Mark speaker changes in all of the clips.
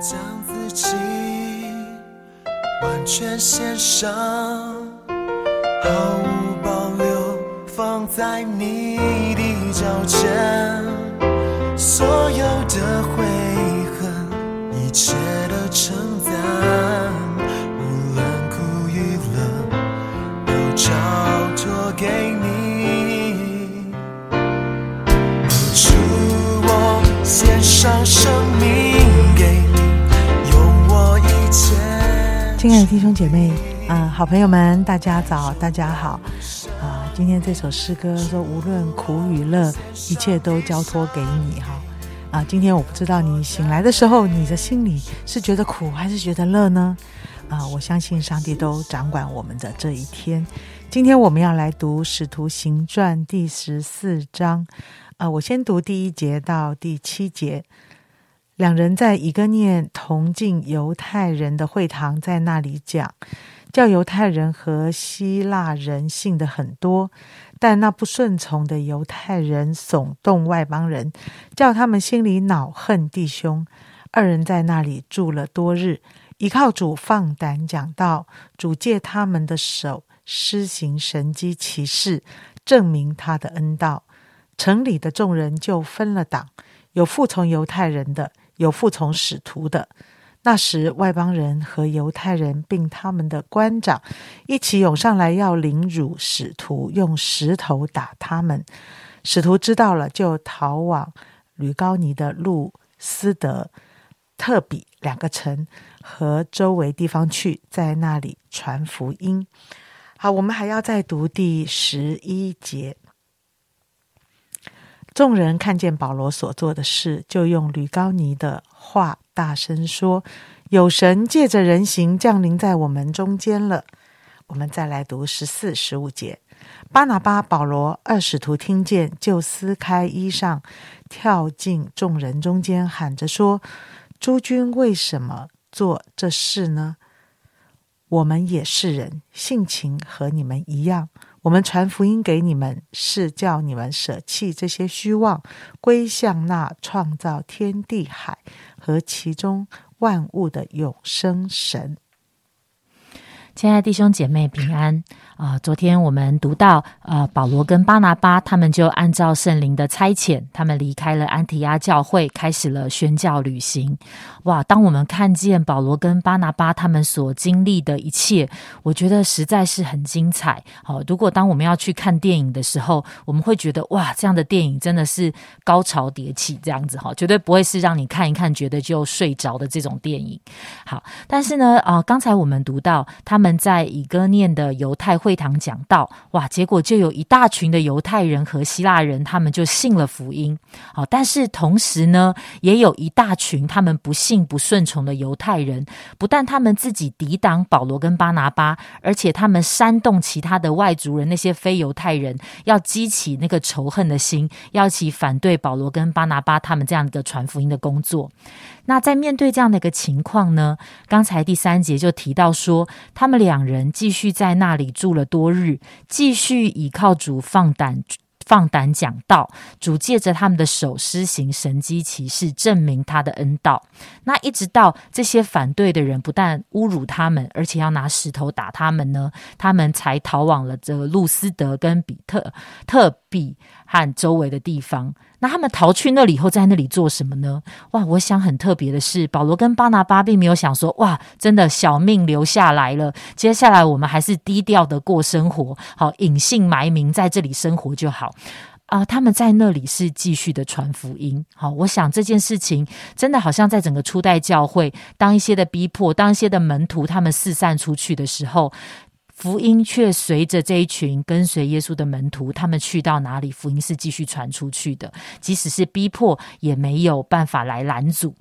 Speaker 1: 将自己完全献上，毫无保留放在你的脚前，所
Speaker 2: 弟兄姐妹啊、好朋友们，大家早，大家好啊、今天这首诗歌说，无论苦与乐，一切都交托给你哈。啊，今天我不知道你醒来的时候，你的心里是觉得苦还是觉得乐呢？啊，我相信上帝都掌管我们的这一天。今天我们要来读《使徒行传》第十四章，啊，我先读第一节到第七节。两人在以哥念同进犹太人的会堂，在那里讲，叫犹太人和希腊人信的很多，但那不顺从的犹太人耸动外邦人，叫他们心里恼恨弟兄。二人在那里住了多日，依靠主放胆讲道，主借他们的手施行神机奇事，证明他的恩道。城里的众人就分了党，有服从犹太人的，有服从使徒的。那时，外邦人和犹太人并他们的官长一起涌上来，要凌辱使徒，用石头打他们。使徒知道了，就逃往吕高尼的路斯德、特比两个城和周围地方去，在那里传福音。好，我们还要再读第十一节。众人看见保罗所做的事，就用吕高尼的话大声说：“有神借着人形降临在我们中间了。”我们再来读十四、十五节。巴拿巴、保罗二使徒听见，就撕开衣裳，跳进众人中间，喊着说：“诸君为什么做这事呢？我们也是人，性情和你们一样。我们传福音给你们，是叫你们舍弃这些虚妄，归向那创造天地海和其中万物的永生神。
Speaker 3: 亲爱的弟兄姐妹平安啊、昨天我们读到，呃，保罗跟巴拿巴他们就按照圣灵的差遣，他们离开了安提阿教会，开始了宣教旅行。哇！当我们看见保罗跟巴拿巴他们所经历的一切，我觉得实在是很精彩。好、如果当我们要去看电影的时候，我们会觉得哇，这样的电影真的是高潮迭起，这样子哈，绝对不会是让你看一看觉得就睡着的这种电影。好，但是呢，啊、刚才我们读到他们在以哥念的犹太会堂讲道，哇，结果就有一大群的犹太人和希腊人，他们就信了福音。好，但是同时呢，也有一大群他们不信不顺从的犹太人，不但他们自己抵挡保罗跟巴拿巴，而且他们煽动其他的外族人，那些非犹太人，要激起那个仇恨的心，要起反对保罗跟巴拿巴他们这样的传福音的工作。那在面对这样的一个情况呢，刚才第三节就提到说，他们两人继续在那里住了多日，继续倚靠主放胆。放胆讲道，主借着他们的手施行神机骑士，证明他的恩道。那一直到这些反对的人不但侮辱他们，而且要拿石头打他们呢，他们才逃往了这个路斯德跟比特特比和周围的地方。那他们逃去那里以后，在那里做什么呢？哇，我想很特别的是，保罗跟巴拿巴并没有想说，哇，真的小命留下来了，接下来我们还是低调的过生活，好隐姓埋名在这里生活就好。啊、他们在那里是继续的传福音。好，我想这件事情真的好像在整个初代教会，当一些的逼迫，当一些的门徒他们四散出去的时候，福音却随着这一群跟随耶稣的门徒，他们去到哪里，福音是继续传出去的，即使是逼迫，也没有办法来拦阻。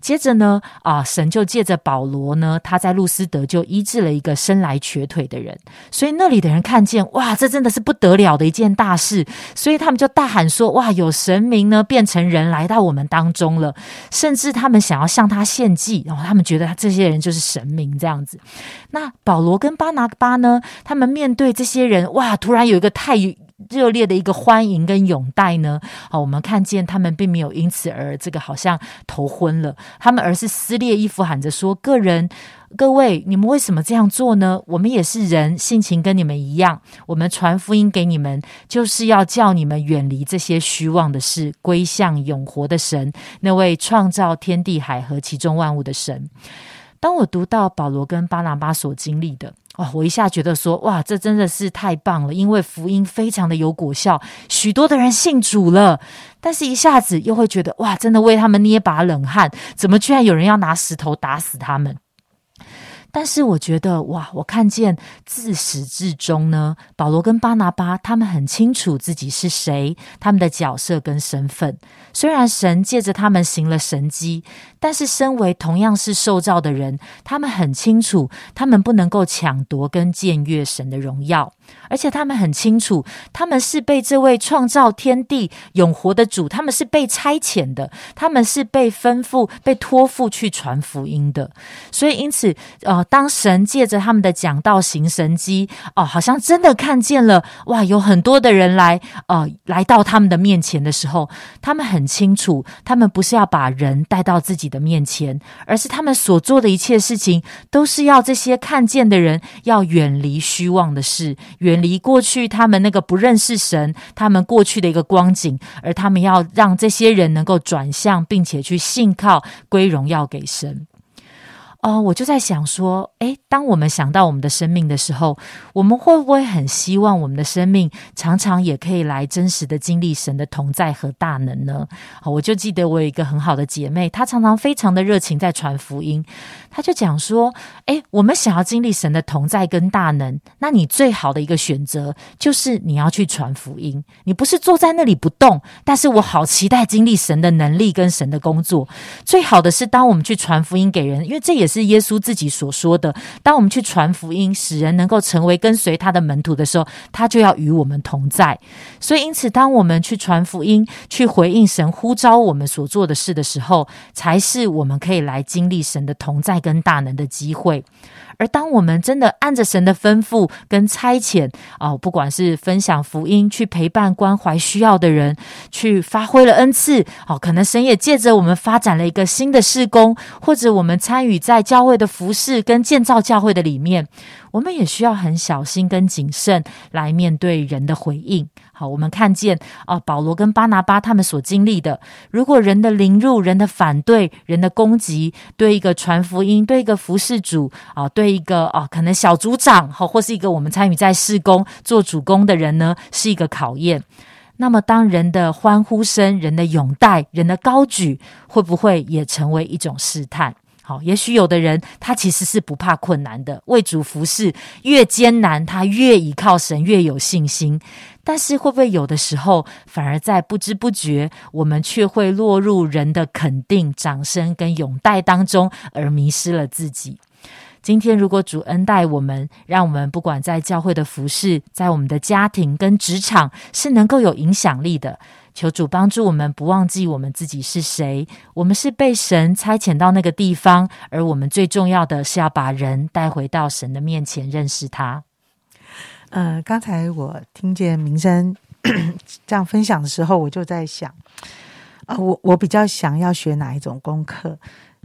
Speaker 3: 接着呢，啊，神就借着保罗呢，他在路斯德就医治了一个生来瘸腿的人，所以那里的人看见，哇，这真的是不得了的一件大事，所以他们就大喊说，哇，有神明呢变成人来到我们当中了，甚至他们想要向他献祭，然后他们觉得这些人就是神明这样子。那保罗跟巴拿巴呢，他们面对这些人，哇，突然有一个太热烈的一个欢迎跟拥戴呢。好，我们看见他们并没有因此而这个好像头昏了，他们而是撕裂衣服，喊着说：“个人。”各位，你们为什么这样做呢？我们也是人，性情跟你们一样。我们传福音给你们，就是要叫你们远离这些虚妄的事，归向永活的神，那位创造天地海和其中万物的神。当我读到保罗跟巴拿巴所经历的，哇，我一下觉得说，哇，这真的是太棒了，因为福音非常的有果效，许多的人信主了。但是，一下子又会觉得，哇，真的为他们捏把冷汗，怎么居然有人要拿石头打死他们？但是我觉得哇，我看见自始至终呢，保罗跟巴拿巴他们很清楚自己是谁，他们的角色跟身份。虽然神借着他们行了神迹，但是身为同样是受造的人，他们很清楚，他们不能够抢夺跟僭越神的荣耀。而且他们很清楚，他们是被这位创造天地永活的主，他们是被差遣的，他们是被吩咐、被托付去传福音的。所以，因此，呃，当神借着他们的讲道行神机，哦，好像真的看见了，哇，有很多的人来，呃，来到他们的面前的时候，他们很清楚，他们不是要把人带到自己的面前，而是他们所做的一切事情，都是要这些看见的人要远离虚妄的事。远离过去，他们那个不认识神，他们过去的一个光景，而他们要让这些人能够转向，并且去信靠归荣耀给神。哦，我就在想说，诶，当我们想到我们的生命的时候，我们会不会很希望我们的生命常常也可以来真实的经历神的同在和大能呢？好，我就记得我有一个很好的姐妹，她常常非常的热情在传福音。她就讲说，诶，我们想要经历神的同在跟大能，那你最好的一个选择就是你要去传福音。你不是坐在那里不动，但是我好期待经历神的能力跟神的工作。最好的是当我们去传福音给人，因为这也是耶稣自己所说的：，当我们去传福音，使人能够成为跟随他的门徒的时候，他就要与我们同在。所以，因此，当我们去传福音，去回应神呼召我们所做的事的时候，才是我们可以来经历神的同在跟大能的机会。而当我们真的按着神的吩咐跟差遣哦，不管是分享福音、去陪伴关怀需要的人、去发挥了恩赐哦，可能神也借着我们发展了一个新的事工，或者我们参与在在教会的服饰跟建造教会的里面。我们也需要很小心跟谨慎来面对人的回应。好，我们看见啊，保罗跟巴拿巴他们所经历的，如果人的凌辱、人的反对、人的攻击，对一个传福音、对一个服侍主啊，对一个哦，可能小组长好，或是一个我们参与在事工做主工的人呢，是一个考验。那么，当人的欢呼声、人的拥戴、人的高举，会不会也成为一种试探？好，也许有的人他其实是不怕困难的，为主服侍越艰难，他越依靠神，越有信心。但是会不会有的时候，反而在不知不觉，我们却会落入人的肯定、掌声跟拥戴当中，而迷失了自己？今天，如果主恩待我们，让我们不管在教会的服侍，在我们的家庭跟职场，是能够有影响力的。求主帮助我们，不忘记我们自己是谁。我们是被神差遣到那个地方，而我们最重要的是要把人带回到神的面前，认识他。
Speaker 2: 呃，刚才我听见明生 这样分享的时候，我就在想，啊，我我比较想要学哪一种功课？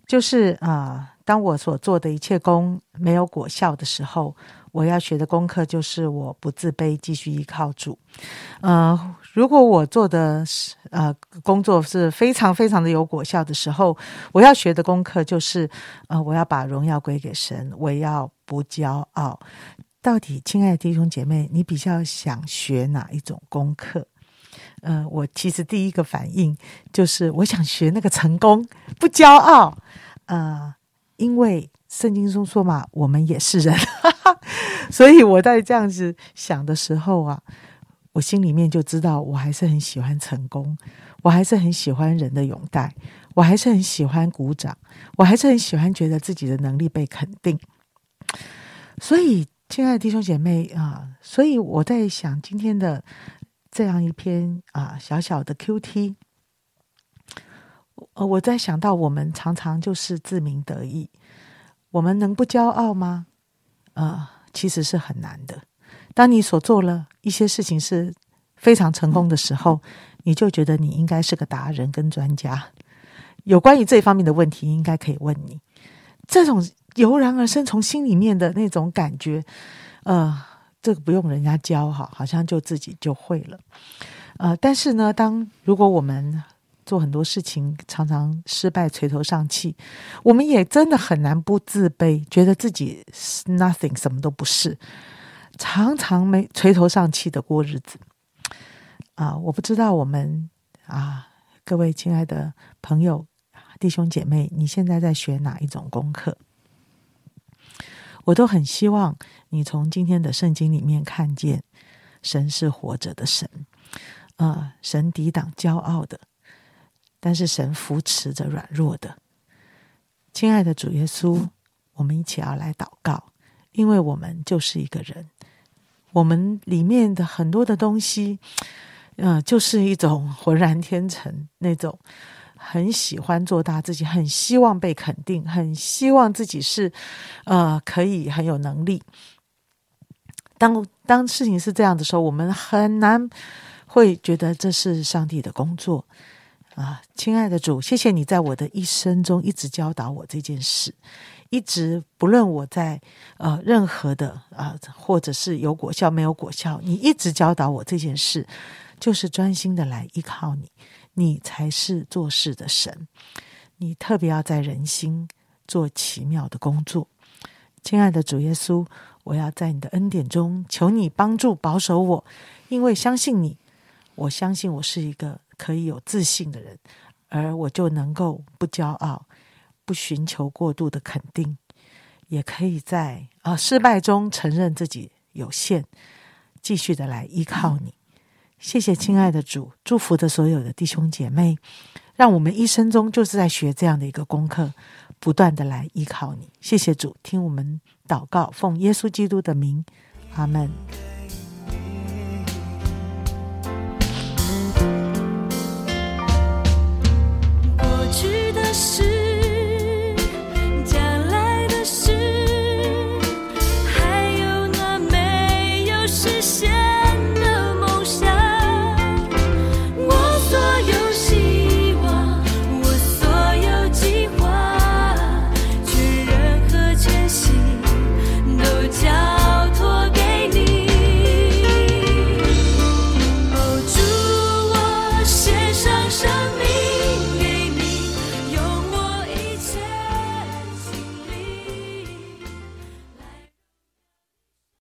Speaker 2: 就是啊，当我所做的一切功没有果效的时候，我要学的功课就是我不自卑，继续依靠主。呃。如果我做的是呃工作是非常非常的有果效的时候，我要学的功课就是，呃，我要把荣耀归给神，我要不骄傲。到底，亲爱的弟兄姐妹，你比较想学哪一种功课？呃，我其实第一个反应就是我想学那个成功，不骄傲。呃，因为圣经中说嘛，我们也是人，所以我在这样子想的时候啊。我心里面就知道，我还是很喜欢成功，我还是很喜欢人的拥戴，我还是很喜欢鼓掌，我还是很喜欢觉得自己的能力被肯定。所以，亲爱的弟兄姐妹啊，所以我在想今天的这样一篇啊小小的 Q T，呃，我在想到我们常常就是自鸣得意，我们能不骄傲吗？啊？其实是很难的。当你所做了一些事情是非常成功的时候，你就觉得你应该是个达人跟专家。有关于这方面的问题，应该可以问你。这种油然而生从心里面的那种感觉，呃，这个不用人家教哈，好像就自己就会了。呃，但是呢，当如果我们做很多事情常常失败垂头丧气，我们也真的很难不自卑，觉得自己 nothing 什么都不是，常常没垂头丧气的过日子。啊，我不知道我们啊，各位亲爱的朋友、弟兄姐妹，你现在在学哪一种功课？我都很希望你从今天的圣经里面看见，神是活着的神，啊，神抵挡骄傲的。但是神扶持着软弱的，亲爱的主耶稣，我们一起要来祷告，因为我们就是一个人，我们里面的很多的东西，呃，就是一种浑然天成那种，很喜欢做大自己，很希望被肯定，很希望自己是呃可以很有能力。当当事情是这样的时候，我们很难会觉得这是上帝的工作。啊，亲爱的主，谢谢你在我的一生中一直教导我这件事，一直不论我在呃任何的啊，或者是有果效没有果效，你一直教导我这件事，就是专心的来依靠你，你才是做事的神，你特别要在人心做奇妙的工作。亲爱的主耶稣，我要在你的恩典中求你帮助保守我，因为相信你，我相信我是一个。可以有自信的人，而我就能够不骄傲，不寻求过度的肯定，也可以在啊失败中承认自己有限，继续的来依靠你。谢谢亲爱的主，祝福的所有的弟兄姐妹，让我们一生中就是在学这样的一个功课，不断的来依靠你。谢谢主，听我们祷告，奉耶稣基督的名，阿门。